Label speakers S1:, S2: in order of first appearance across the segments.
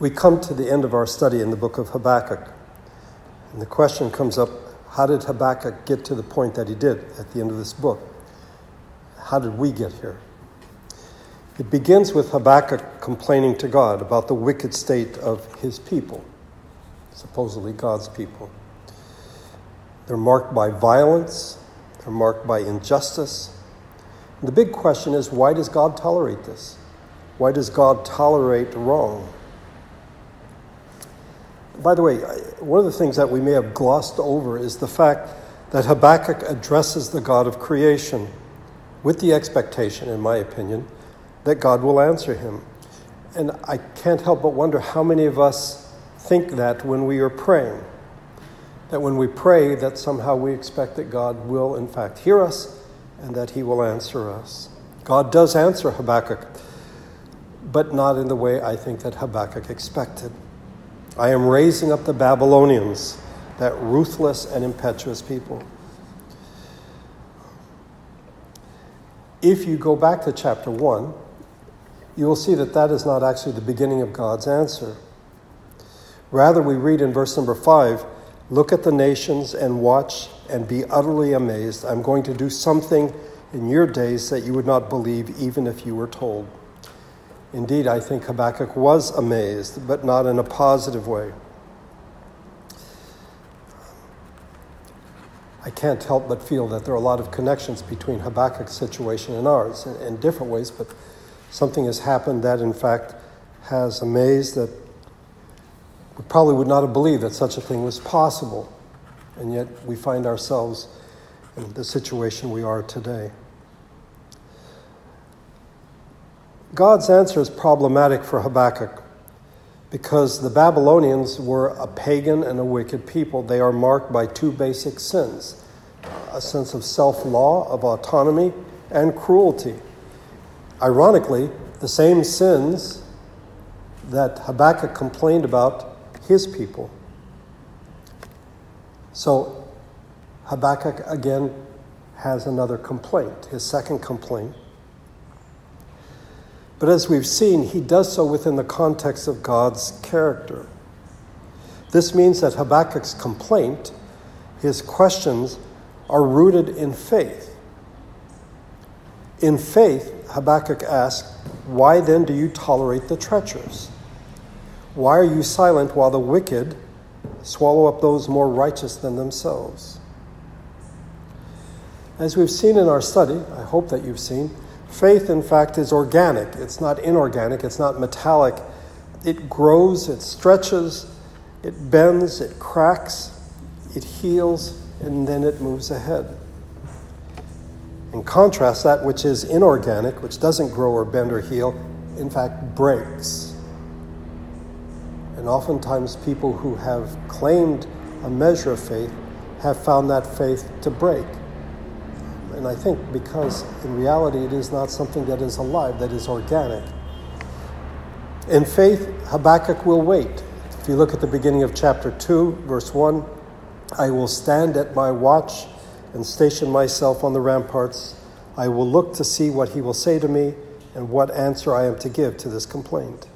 S1: We come to the end of our study in the book of Habakkuk. And the question comes up how did Habakkuk get to the point that he did at the end of this book? How did we get here? It begins with Habakkuk complaining to God about the wicked state of his people, supposedly God's people. They're marked by violence, they're marked by injustice. And the big question is why does God tolerate this? Why does God tolerate wrong? By the way, one of the things that we may have glossed over is the fact that Habakkuk addresses the God of creation with the expectation, in my opinion, that God will answer him. And I can't help but wonder how many of us think that when we are praying. That when we pray, that somehow we expect that God will, in fact, hear us and that he will answer us. God does answer Habakkuk, but not in the way I think that Habakkuk expected. I am raising up the Babylonians, that ruthless and impetuous people. If you go back to chapter 1, you will see that that is not actually the beginning of God's answer. Rather, we read in verse number 5 Look at the nations and watch and be utterly amazed. I'm going to do something in your days that you would not believe even if you were told. Indeed, I think Habakkuk was amazed, but not in a positive way. I can't help but feel that there are a lot of connections between Habakkuk's situation and ours in, in different ways, but something has happened that, in fact, has amazed that we probably would not have believed that such a thing was possible. And yet we find ourselves in the situation we are today. God's answer is problematic for Habakkuk because the Babylonians were a pagan and a wicked people. They are marked by two basic sins a sense of self law, of autonomy, and cruelty. Ironically, the same sins that Habakkuk complained about his people. So Habakkuk again has another complaint, his second complaint. But as we've seen, he does so within the context of God's character. This means that Habakkuk's complaint, his questions, are rooted in faith. In faith, Habakkuk asks, Why then do you tolerate the treacherous? Why are you silent while the wicked swallow up those more righteous than themselves? As we've seen in our study, I hope that you've seen, Faith, in fact, is organic. It's not inorganic, it's not metallic. It grows, it stretches, it bends, it cracks, it heals, and then it moves ahead. In contrast, that which is inorganic, which doesn't grow or bend or heal, in fact breaks. And oftentimes, people who have claimed a measure of faith have found that faith to break. And I think because in reality it is not something that is alive, that is organic. In faith, Habakkuk will wait. If you look at the beginning of chapter 2, verse 1, I will stand at my watch and station myself on the ramparts. I will look to see what he will say to me and what answer I am to give to this complaint.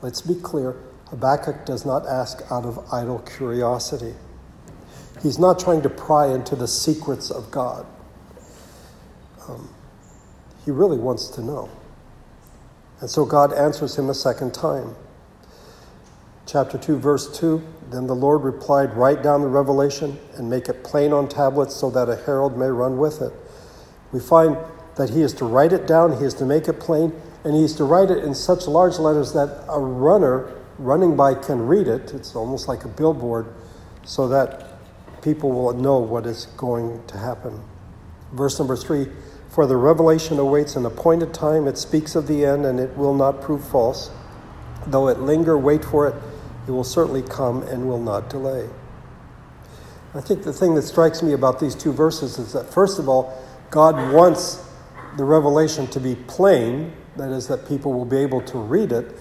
S1: Let's be clear Habakkuk does not ask out of idle curiosity. He's not trying to pry into the secrets of God. Um, he really wants to know. And so God answers him a second time. Chapter 2, verse 2 Then the Lord replied, Write down the revelation and make it plain on tablets so that a herald may run with it. We find that he is to write it down, he is to make it plain, and he is to write it in such large letters that a runner running by can read it. It's almost like a billboard, so that people will know what is going to happen. Verse number three For the revelation awaits an appointed time, it speaks of the end, and it will not prove false. Though it linger, wait for it, it will certainly come and will not delay. I think the thing that strikes me about these two verses is that, first of all, God wants the revelation to be plain, that is, that people will be able to read it.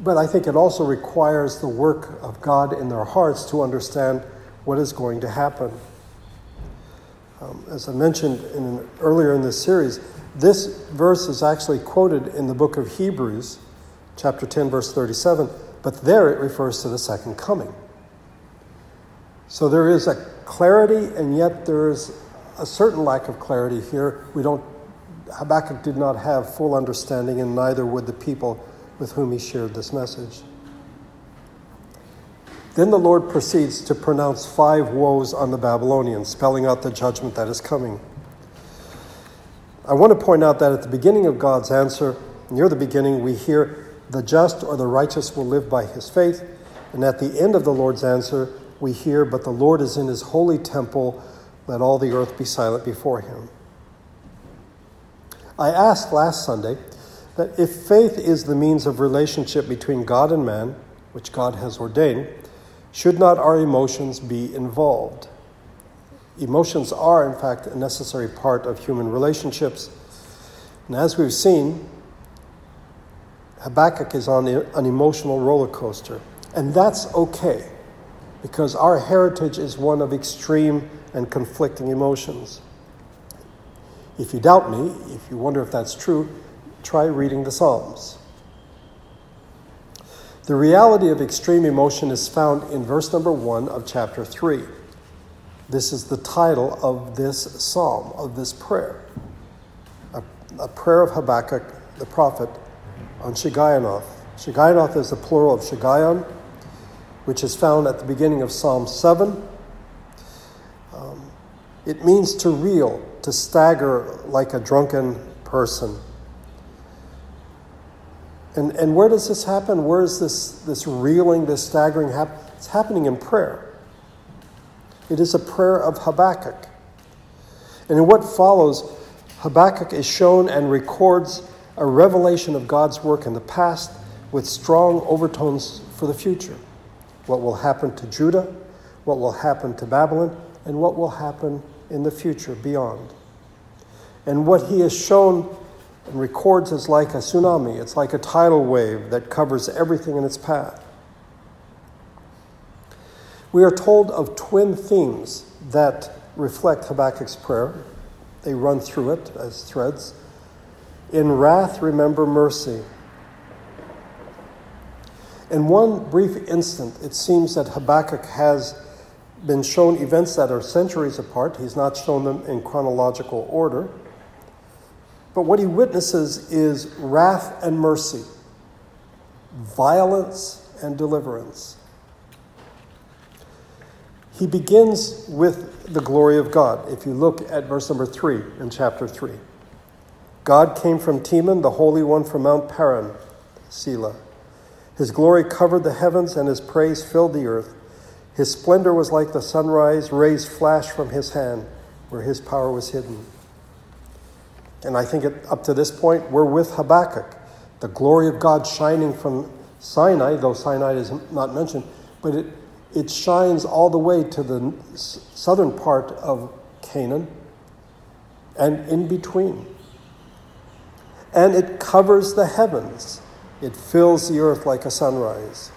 S1: But I think it also requires the work of God in their hearts to understand what is going to happen. Um, as I mentioned in, earlier in this series, this verse is actually quoted in the book of Hebrews chapter 10, verse 37, but there it refers to the second coming. So there is a clarity, and yet there is a certain lack of clarity here. We don't, Habakkuk did not have full understanding, and neither would the people with whom he shared this message. Then the Lord proceeds to pronounce five woes on the Babylonians, spelling out the judgment that is coming. I want to point out that at the beginning of God's answer, near the beginning, we hear, The just or the righteous will live by his faith. And at the end of the Lord's answer, we hear, But the Lord is in his holy temple, let all the earth be silent before him. I asked last Sunday that if faith is the means of relationship between God and man, which God has ordained, should not our emotions be involved? Emotions are, in fact, a necessary part of human relationships. And as we've seen, Habakkuk is on an emotional roller coaster. And that's okay, because our heritage is one of extreme and conflicting emotions. If you doubt me, if you wonder if that's true, try reading the Psalms. The reality of extreme emotion is found in verse number one of chapter three. This is the title of this psalm, of this prayer. A, a prayer of Habakkuk, the prophet, on Shigionoth. Shigionoth is the plural of Shiggaion, which is found at the beginning of Psalm 7. Um, it means to reel, to stagger like a drunken person. And, and where does this happen? Where is this, this reeling, this staggering happen? It's happening in prayer. It is a prayer of Habakkuk. And in what follows, Habakkuk is shown and records a revelation of God's work in the past with strong overtones for the future. What will happen to Judah, what will happen to Babylon, and what will happen in the future beyond. And what he has shown and records is like a tsunami, it's like a tidal wave that covers everything in its path. We are told of twin themes that reflect Habakkuk's prayer. They run through it as threads. In wrath, remember mercy. In one brief instant, it seems that Habakkuk has been shown events that are centuries apart. He's not shown them in chronological order. But what he witnesses is wrath and mercy, violence and deliverance. He begins with the glory of God. If you look at verse number three in chapter three, God came from Teman, the Holy One from Mount Paran, Selah. His glory covered the heavens, and his praise filled the earth. His splendor was like the sunrise, rays flashed from his hand, where his power was hidden. And I think up to this point, we're with Habakkuk. The glory of God shining from Sinai, though Sinai is not mentioned, but it, it shines all the way to the southern part of Canaan and in between. And it covers the heavens, it fills the earth like a sunrise.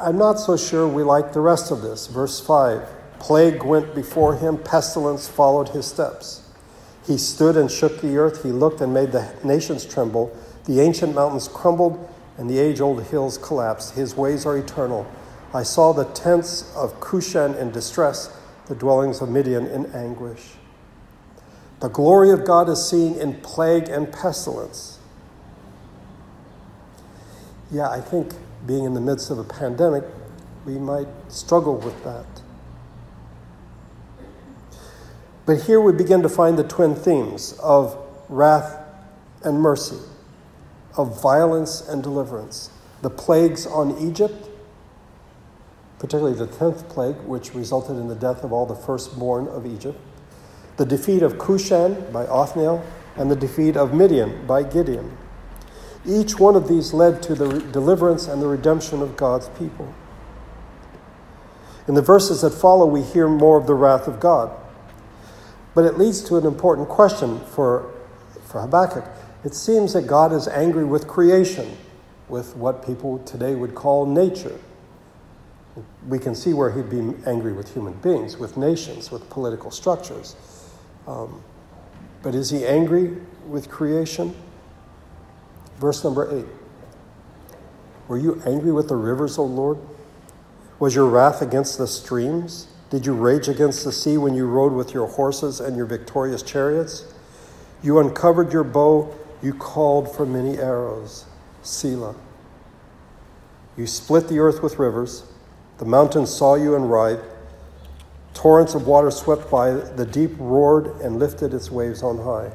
S1: I'm not so sure we like the rest of this. Verse 5 Plague went before him, pestilence followed his steps. He stood and shook the earth. He looked and made the nations tremble. The ancient mountains crumbled and the age old hills collapsed. His ways are eternal. I saw the tents of Cushan in distress, the dwellings of Midian in anguish. The glory of God is seen in plague and pestilence. Yeah, I think being in the midst of a pandemic, we might struggle with that. But here we begin to find the twin themes of wrath and mercy, of violence and deliverance. The plagues on Egypt, particularly the 10th plague, which resulted in the death of all the firstborn of Egypt, the defeat of Cushan by Othniel, and the defeat of Midian by Gideon. Each one of these led to the deliverance and the redemption of God's people. In the verses that follow, we hear more of the wrath of God. But it leads to an important question for, for Habakkuk. It seems that God is angry with creation, with what people today would call nature. We can see where he'd be angry with human beings, with nations, with political structures. Um, but is he angry with creation? Verse number 8 Were you angry with the rivers, O Lord? Was your wrath against the streams? Did you rage against the sea when you rode with your horses and your victorious chariots? You uncovered your bow, you called for many arrows. Selah. You split the earth with rivers, the mountains saw you and writhed. Torrents of water swept by, the deep roared and lifted its waves on high.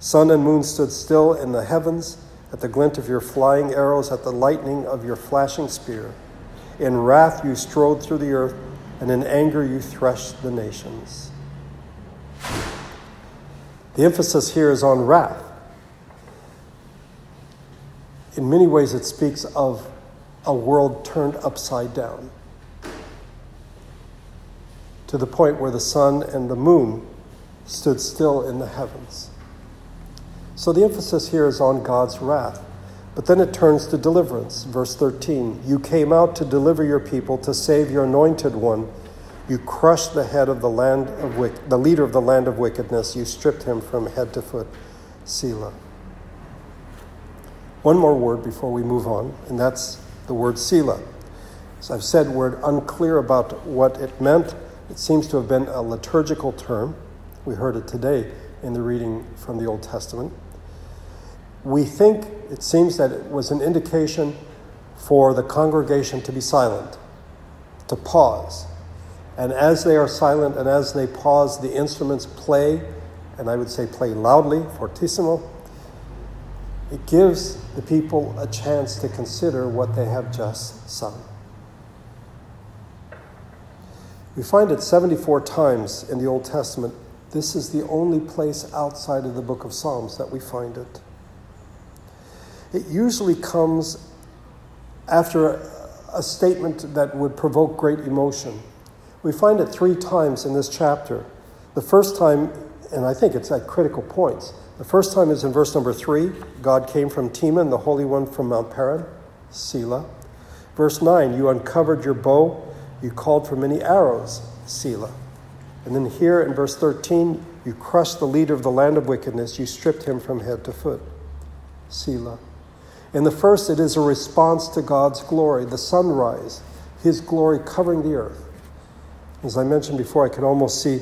S1: Sun and moon stood still in the heavens at the glint of your flying arrows, at the lightning of your flashing spear. In wrath you strode through the earth, and in anger you threshed the nations. The emphasis here is on wrath. In many ways, it speaks of a world turned upside down to the point where the sun and the moon stood still in the heavens. So the emphasis here is on God's wrath. But then it turns to deliverance. Verse 13 You came out to deliver your people, to save your anointed one. You crushed the head of the land of wick- the leader of the land of wickedness. You stripped him from head to foot. Selah. One more word before we move on, and that's the word Selah. As I've said, we're unclear about what it meant. It seems to have been a liturgical term. We heard it today in the reading from the Old Testament we think it seems that it was an indication for the congregation to be silent, to pause. And as they are silent and as they pause, the instruments play, and I would say play loudly, fortissimo. It gives the people a chance to consider what they have just sung. We find it 74 times in the Old Testament. This is the only place outside of the book of Psalms that we find it it usually comes after a statement that would provoke great emotion. We find it three times in this chapter. The first time, and I think it's at critical points, the first time is in verse number three God came from Teman, the Holy One from Mount Paran, Selah. Verse 9, you uncovered your bow, you called for many arrows, Selah. And then here in verse 13, you crushed the leader of the land of wickedness, you stripped him from head to foot, Selah. In the first, it is a response to God's glory, the sunrise, His glory covering the earth. As I mentioned before, I can almost see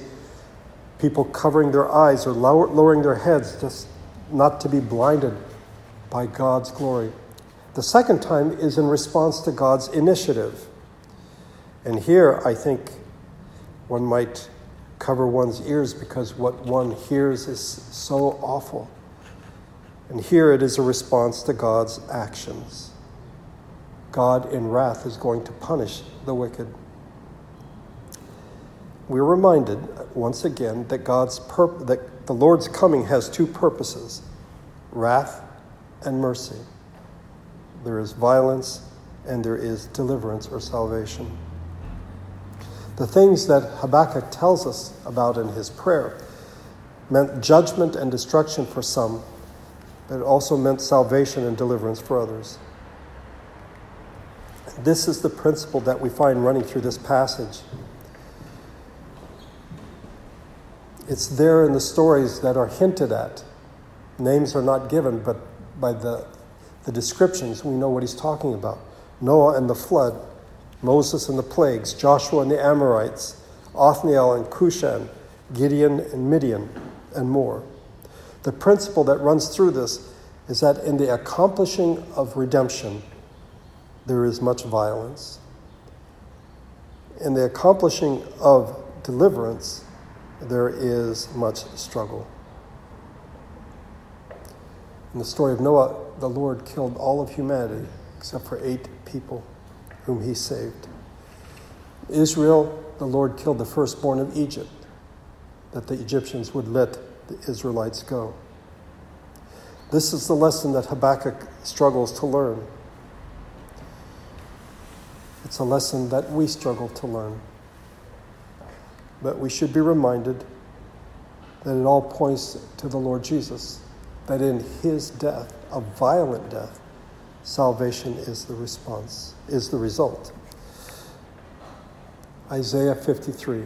S1: people covering their eyes or lowering their heads just not to be blinded by God's glory. The second time is in response to God's initiative. And here, I think one might cover one's ears because what one hears is so awful. And here it is a response to God's actions. God in wrath is going to punish the wicked. We're reminded once again that God's that the Lord's coming has two purposes: wrath and mercy. There is violence and there is deliverance or salvation. The things that Habakkuk tells us about in his prayer meant judgment and destruction for some but it also meant salvation and deliverance for others. This is the principle that we find running through this passage. It's there in the stories that are hinted at. Names are not given, but by the, the descriptions, we know what he's talking about Noah and the flood, Moses and the plagues, Joshua and the Amorites, Othniel and Cushan, Gideon and Midian, and more. The principle that runs through this is that in the accomplishing of redemption, there is much violence. In the accomplishing of deliverance, there is much struggle. In the story of Noah, the Lord killed all of humanity except for eight people whom he saved. Israel, the Lord killed the firstborn of Egypt, that the Egyptians would let the Israelites go. This is the lesson that Habakkuk struggles to learn. It's a lesson that we struggle to learn. But we should be reminded that it all points to the Lord Jesus, that in his death, a violent death, salvation is the response, is the result. Isaiah 53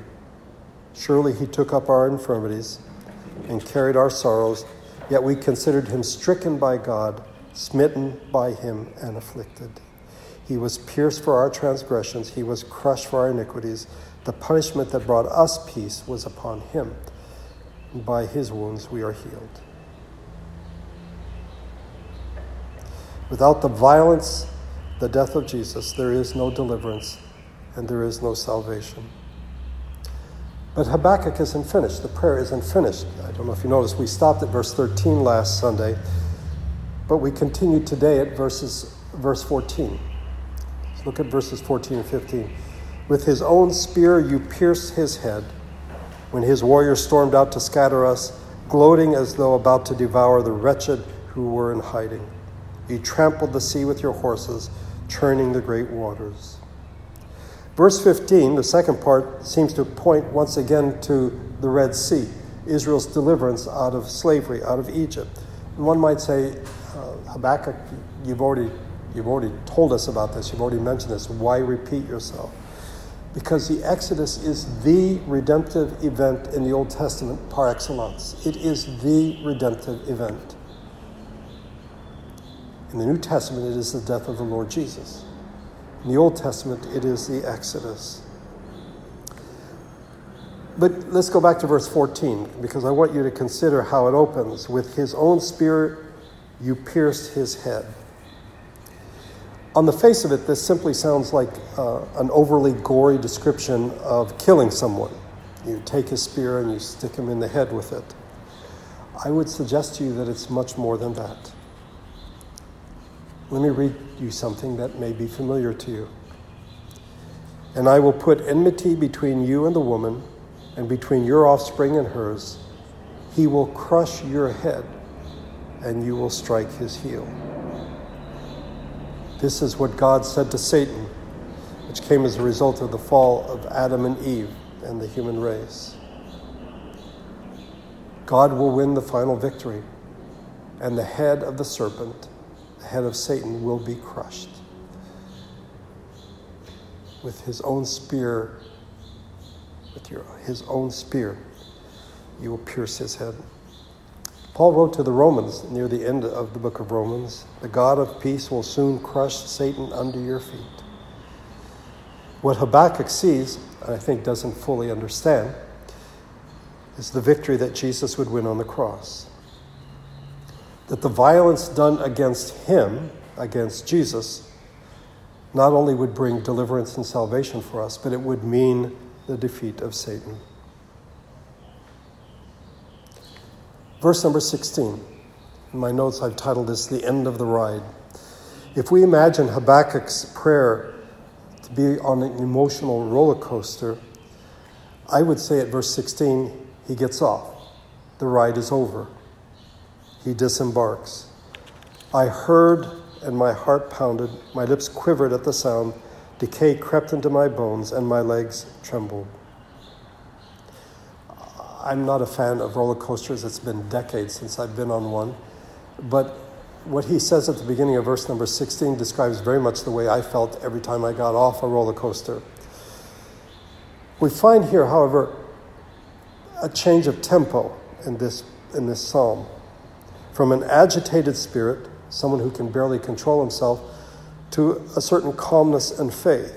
S1: Surely he took up our infirmities and carried our sorrows, yet we considered him stricken by God, smitten by him and afflicted. He was pierced for our transgressions, he was crushed for our iniquities. The punishment that brought us peace was upon him. By his wounds we are healed. Without the violence, the death of Jesus, there is no deliverance and there is no salvation. But Habakkuk isn't finished. The prayer isn't finished. I don't know if you noticed, we stopped at verse 13 last Sunday, but we continue today at verses, verse 14. Let's look at verses 14 and 15. With his own spear you pierced his head when his warriors stormed out to scatter us, gloating as though about to devour the wretched who were in hiding. You trampled the sea with your horses, churning the great waters. Verse 15, the second part, seems to point once again to the Red Sea, Israel's deliverance out of slavery, out of Egypt. And one might say, uh, Habakkuk, you've already, you've already told us about this, you've already mentioned this. Why repeat yourself? Because the Exodus is the redemptive event in the Old Testament par excellence. It is the redemptive event. In the New Testament, it is the death of the Lord Jesus. In the Old Testament, it is the Exodus. But let's go back to verse 14 because I want you to consider how it opens. With his own spirit, you pierced his head. On the face of it, this simply sounds like uh, an overly gory description of killing someone. You take his spear and you stick him in the head with it. I would suggest to you that it's much more than that. Let me read you something that may be familiar to you. And I will put enmity between you and the woman, and between your offspring and hers. He will crush your head, and you will strike his heel. This is what God said to Satan, which came as a result of the fall of Adam and Eve and the human race. God will win the final victory, and the head of the serpent the head of Satan will be crushed. With his own spear, with your, his own spear, you will pierce his head. Paul wrote to the Romans near the end of the book of Romans The God of peace will soon crush Satan under your feet. What Habakkuk sees, and I think doesn't fully understand, is the victory that Jesus would win on the cross that the violence done against him, against Jesus, not only would bring deliverance and salvation for us, but it would mean the defeat of Satan. Verse number 16. In my notes, I've titled this The End of the Ride. If we imagine Habakkuk's prayer to be on an emotional roller coaster, I would say at verse 16, he gets off. The ride is over he disembarks. I heard and my heart pounded, my lips quivered at the sound, decay crept into my bones, and my legs trembled. I'm not a fan of roller coasters. It's been decades since I've been on one. But what he says at the beginning of verse number 16 describes very much the way I felt every time I got off a roller coaster. We find here, however, a change of tempo in this, in this psalm from an agitated spirit, someone who can barely control himself, to a certain calmness and faith.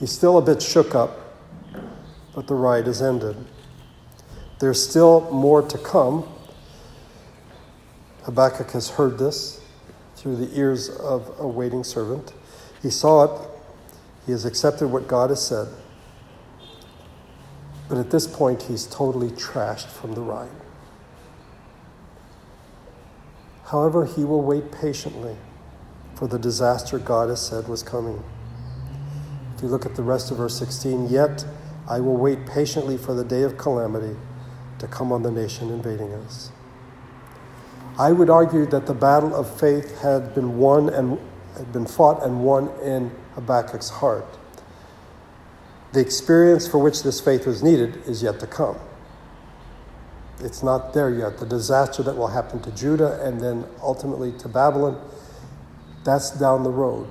S1: He's still a bit shook up, but the ride is ended. There's still more to come. Habakkuk has heard this through the ears of a waiting servant. He saw it, he has accepted what God has said. But at this point, he's totally trashed from the ride. However, he will wait patiently for the disaster God has said was coming. If you look at the rest of verse 16, yet I will wait patiently for the day of calamity to come on the nation invading us. I would argue that the battle of faith had been won and had been fought and won in Habakkuk's heart. The experience for which this faith was needed is yet to come. It's not there yet. The disaster that will happen to Judah and then ultimately to Babylon, that's down the road.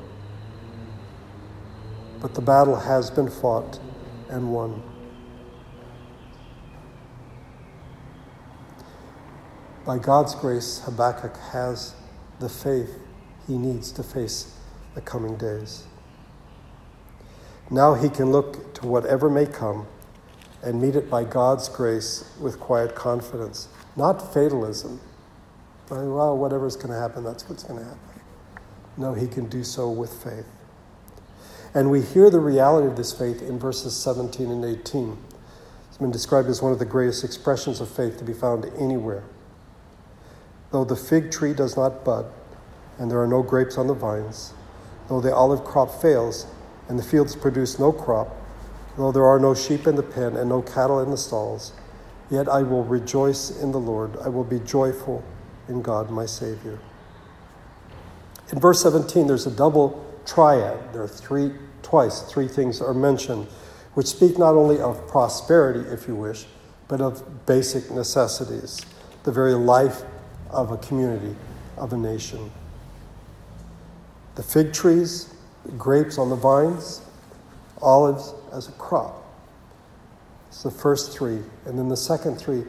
S1: But the battle has been fought and won. By God's grace, Habakkuk has the faith he needs to face the coming days. Now he can look to whatever may come and meet it by God's grace with quiet confidence, not fatalism. Well, whatever's going to happen, that's what's going to happen. No, he can do so with faith. And we hear the reality of this faith in verses 17 and 18. It's been described as one of the greatest expressions of faith to be found anywhere. Though the fig tree does not bud, and there are no grapes on the vines, though the olive crop fails, and the fields produce no crop, though there are no sheep in the pen and no cattle in the stalls, yet I will rejoice in the Lord. I will be joyful in God my Savior. In verse 17, there's a double triad. There are three, twice, three things are mentioned, which speak not only of prosperity, if you wish, but of basic necessities, the very life of a community, of a nation. The fig trees, grapes on the vines, olives as a crop. It's the first three. And then the second three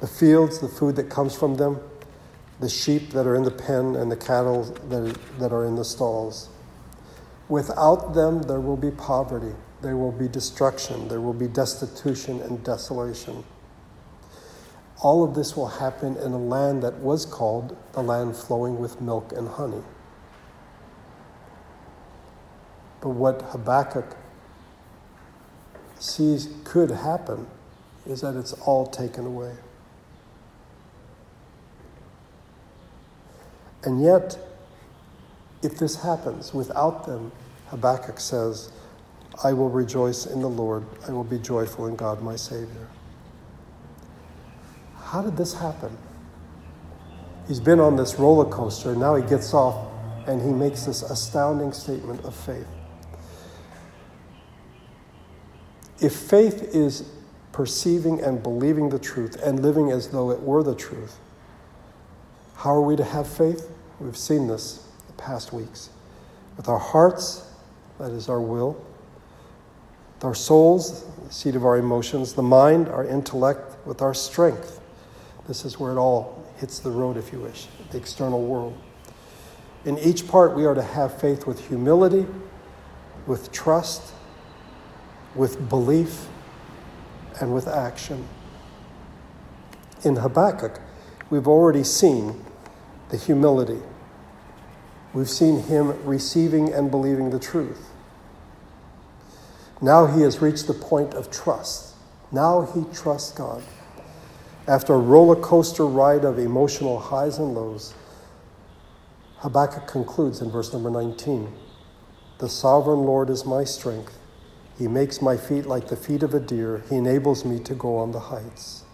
S1: the fields, the food that comes from them, the sheep that are in the pen, and the cattle that, that are in the stalls. Without them, there will be poverty, there will be destruction, there will be destitution and desolation. All of this will happen in a land that was called the land flowing with milk and honey. But what Habakkuk sees could happen is that it's all taken away. And yet, if this happens without them, Habakkuk says, I will rejoice in the Lord, I will be joyful in God my Savior. How did this happen? He's been on this roller coaster, and now he gets off and he makes this astounding statement of faith. If faith is perceiving and believing the truth and living as though it were the truth, how are we to have faith? We've seen this the past weeks. With our hearts, that is our will, with our souls, the seat of our emotions, the mind, our intellect, with our strength. This is where it all hits the road, if you wish, the external world. In each part, we are to have faith with humility, with trust, with belief and with action. In Habakkuk, we've already seen the humility. We've seen him receiving and believing the truth. Now he has reached the point of trust. Now he trusts God. After a roller coaster ride of emotional highs and lows, Habakkuk concludes in verse number 19 The sovereign Lord is my strength. He makes my feet like the feet of a deer. He enables me to go on the heights.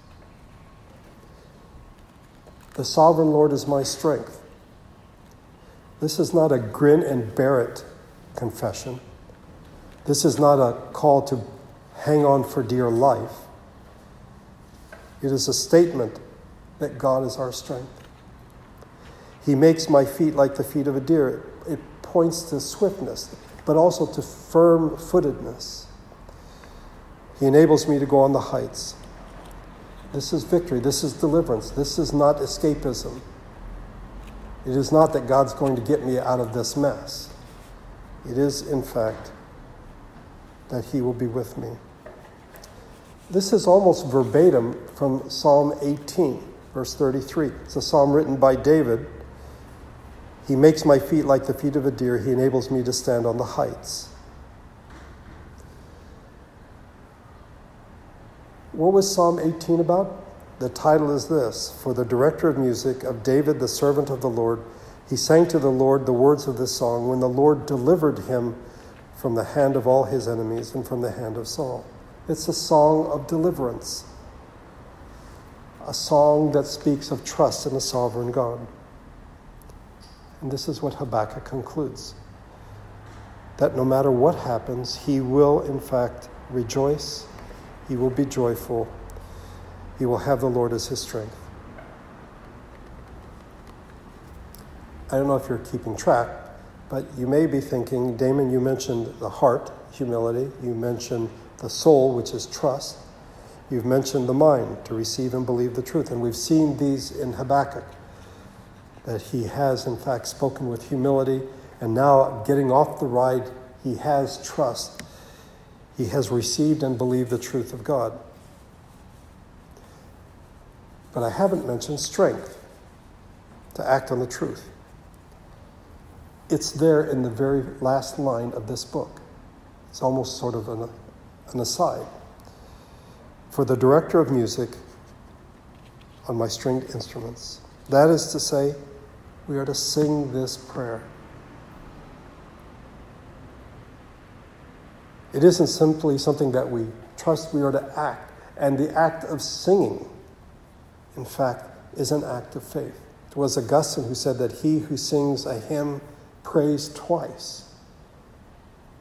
S1: The sovereign Lord is my strength. This is not a grin and bear it confession. This is not a call to hang on for dear life. It is a statement that God is our strength. He makes my feet like the feet of a deer. It points to swiftness but also to firm footedness. He enables me to go on the heights. This is victory. This is deliverance. This is not escapism. It is not that God's going to get me out of this mess. It is, in fact, that He will be with me. This is almost verbatim from Psalm 18, verse 33. It's a psalm written by David he makes my feet like the feet of a deer. He enables me to stand on the heights. What was Psalm 18 about? The title is this For the director of music of David, the servant of the Lord, he sang to the Lord the words of this song when the Lord delivered him from the hand of all his enemies and from the hand of Saul. It's a song of deliverance, a song that speaks of trust in a sovereign God. And this is what Habakkuk concludes that no matter what happens, he will, in fact, rejoice, he will be joyful, he will have the Lord as his strength. I don't know if you're keeping track, but you may be thinking, Damon, you mentioned the heart, humility, you mentioned the soul, which is trust, you've mentioned the mind, to receive and believe the truth, and we've seen these in Habakkuk. That he has, in fact, spoken with humility, and now getting off the ride, he has trust. He has received and believed the truth of God. But I haven't mentioned strength to act on the truth. It's there in the very last line of this book. It's almost sort of an, an aside. For the director of music on my stringed instruments. That is to say, we are to sing this prayer. It isn't simply something that we trust, we are to act. And the act of singing, in fact, is an act of faith. It was Augustine who said that he who sings a hymn prays twice.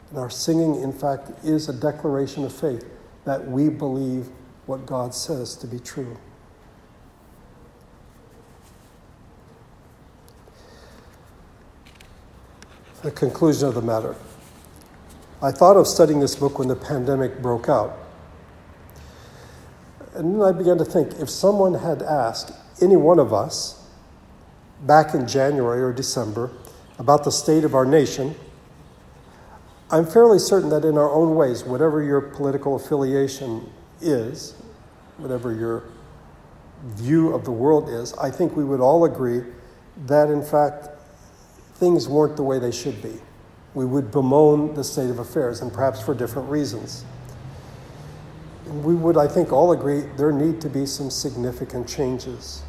S1: And our singing, in fact, is a declaration of faith that we believe what God says to be true. The conclusion of the matter. I thought of studying this book when the pandemic broke out. And then I began to think if someone had asked any one of us back in January or December about the state of our nation, I'm fairly certain that in our own ways, whatever your political affiliation is, whatever your view of the world is, I think we would all agree that in fact things weren't the way they should be. We would bemoan the state of affairs, and perhaps for different reasons. We would, I think, all agree there need to be some significant changes.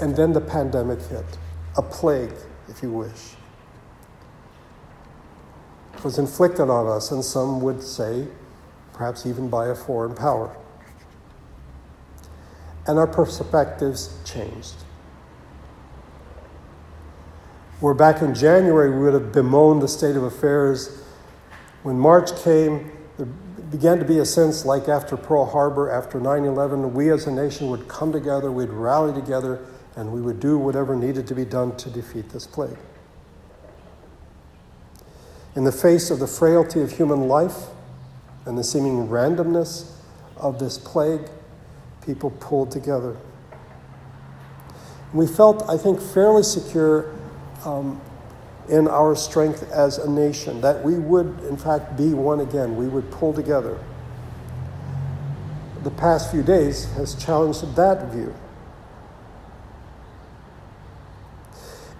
S1: And then the pandemic hit, a plague, if you wish. It was inflicted on us, and some would say, perhaps even by a foreign power. And our perspectives changed. Where back in January we would have bemoaned the state of affairs, when March came, there began to be a sense like after Pearl Harbor, after 9 11, we as a nation would come together, we'd rally together, and we would do whatever needed to be done to defeat this plague. In the face of the frailty of human life and the seeming randomness of this plague, people pulled together. We felt, I think, fairly secure um, in our strength as a nation, that we would, in fact, be one again. We would pull together. The past few days has challenged that view.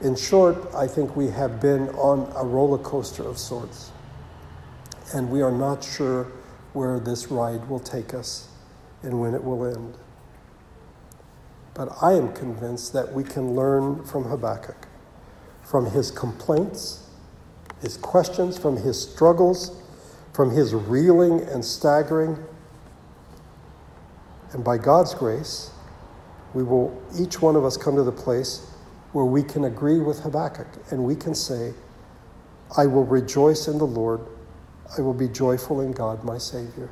S1: In short, I think we have been on a roller coaster of sorts, and we are not sure where this ride will take us and when it will end. But I am convinced that we can learn from Habakkuk from his complaints, his questions, from his struggles, from his reeling and staggering. And by God's grace, we will, each one of us, come to the place where we can agree with Habakkuk and we can say, I will rejoice in the Lord, I will be joyful in God, my Savior.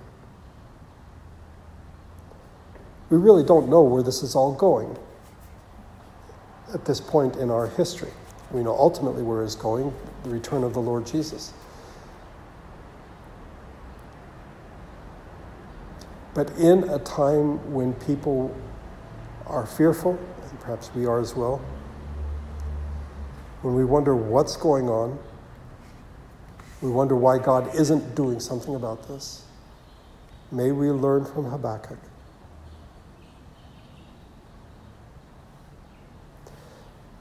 S1: We really don't know where this is all going at this point in our history. We know ultimately where it's going the return of the Lord Jesus. But in a time when people are fearful, and perhaps we are as well, when we wonder what's going on, we wonder why God isn't doing something about this, may we learn from Habakkuk.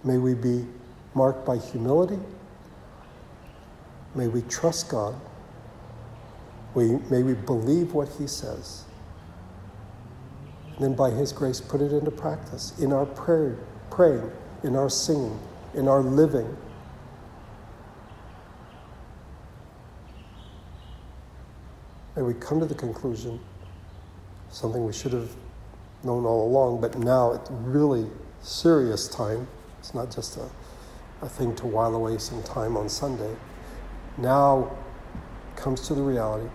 S1: May we be marked by humility. May we trust God. We, may we believe what He says. And then, by His grace, put it into practice in our prayer, praying, in our singing, in our living. May we come to the conclusion, something we should have known all along, but now it's really serious time. It's not just a a thing to while away some time on Sunday, now comes to the reality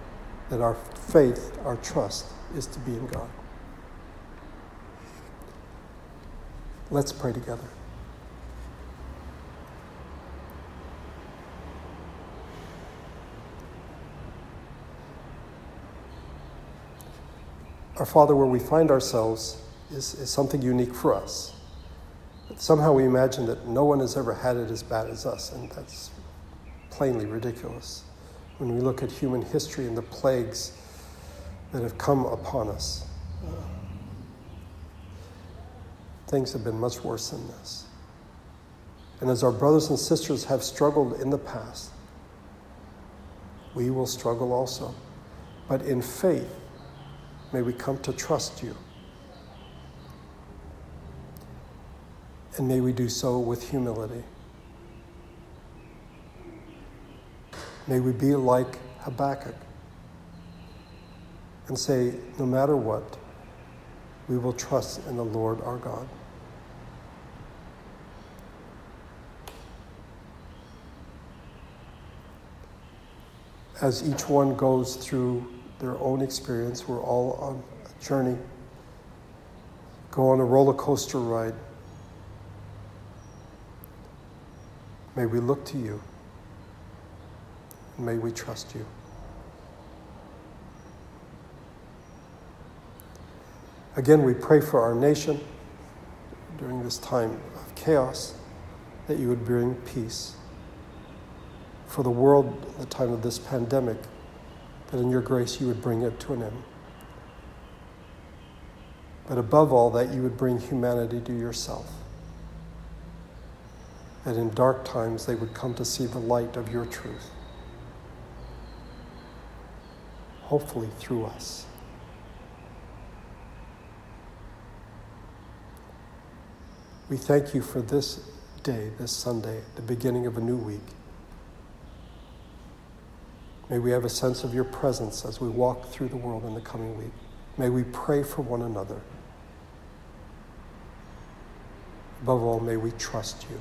S1: that our faith, our trust, is to be in God. Let's pray together. Our Father, where we find ourselves is, is something unique for us. But somehow we imagine that no one has ever had it as bad as us, and that's plainly ridiculous when we look at human history and the plagues that have come upon us. Things have been much worse than this. And as our brothers and sisters have struggled in the past, we will struggle also. But in faith, may we come to trust you. And may we do so with humility. May we be like Habakkuk and say, no matter what, we will trust in the Lord our God. As each one goes through their own experience, we're all on a journey. Go on a roller coaster ride. May we look to you. And may we trust you. Again, we pray for our nation during this time of chaos that you would bring peace. For the world, at the time of this pandemic, that in your grace you would bring it to an end. But above all, that you would bring humanity to yourself. That in dark times they would come to see the light of your truth. Hopefully through us. We thank you for this day, this Sunday, the beginning of a new week. May we have a sense of your presence as we walk through the world in the coming week. May we pray for one another. Above all, may we trust you.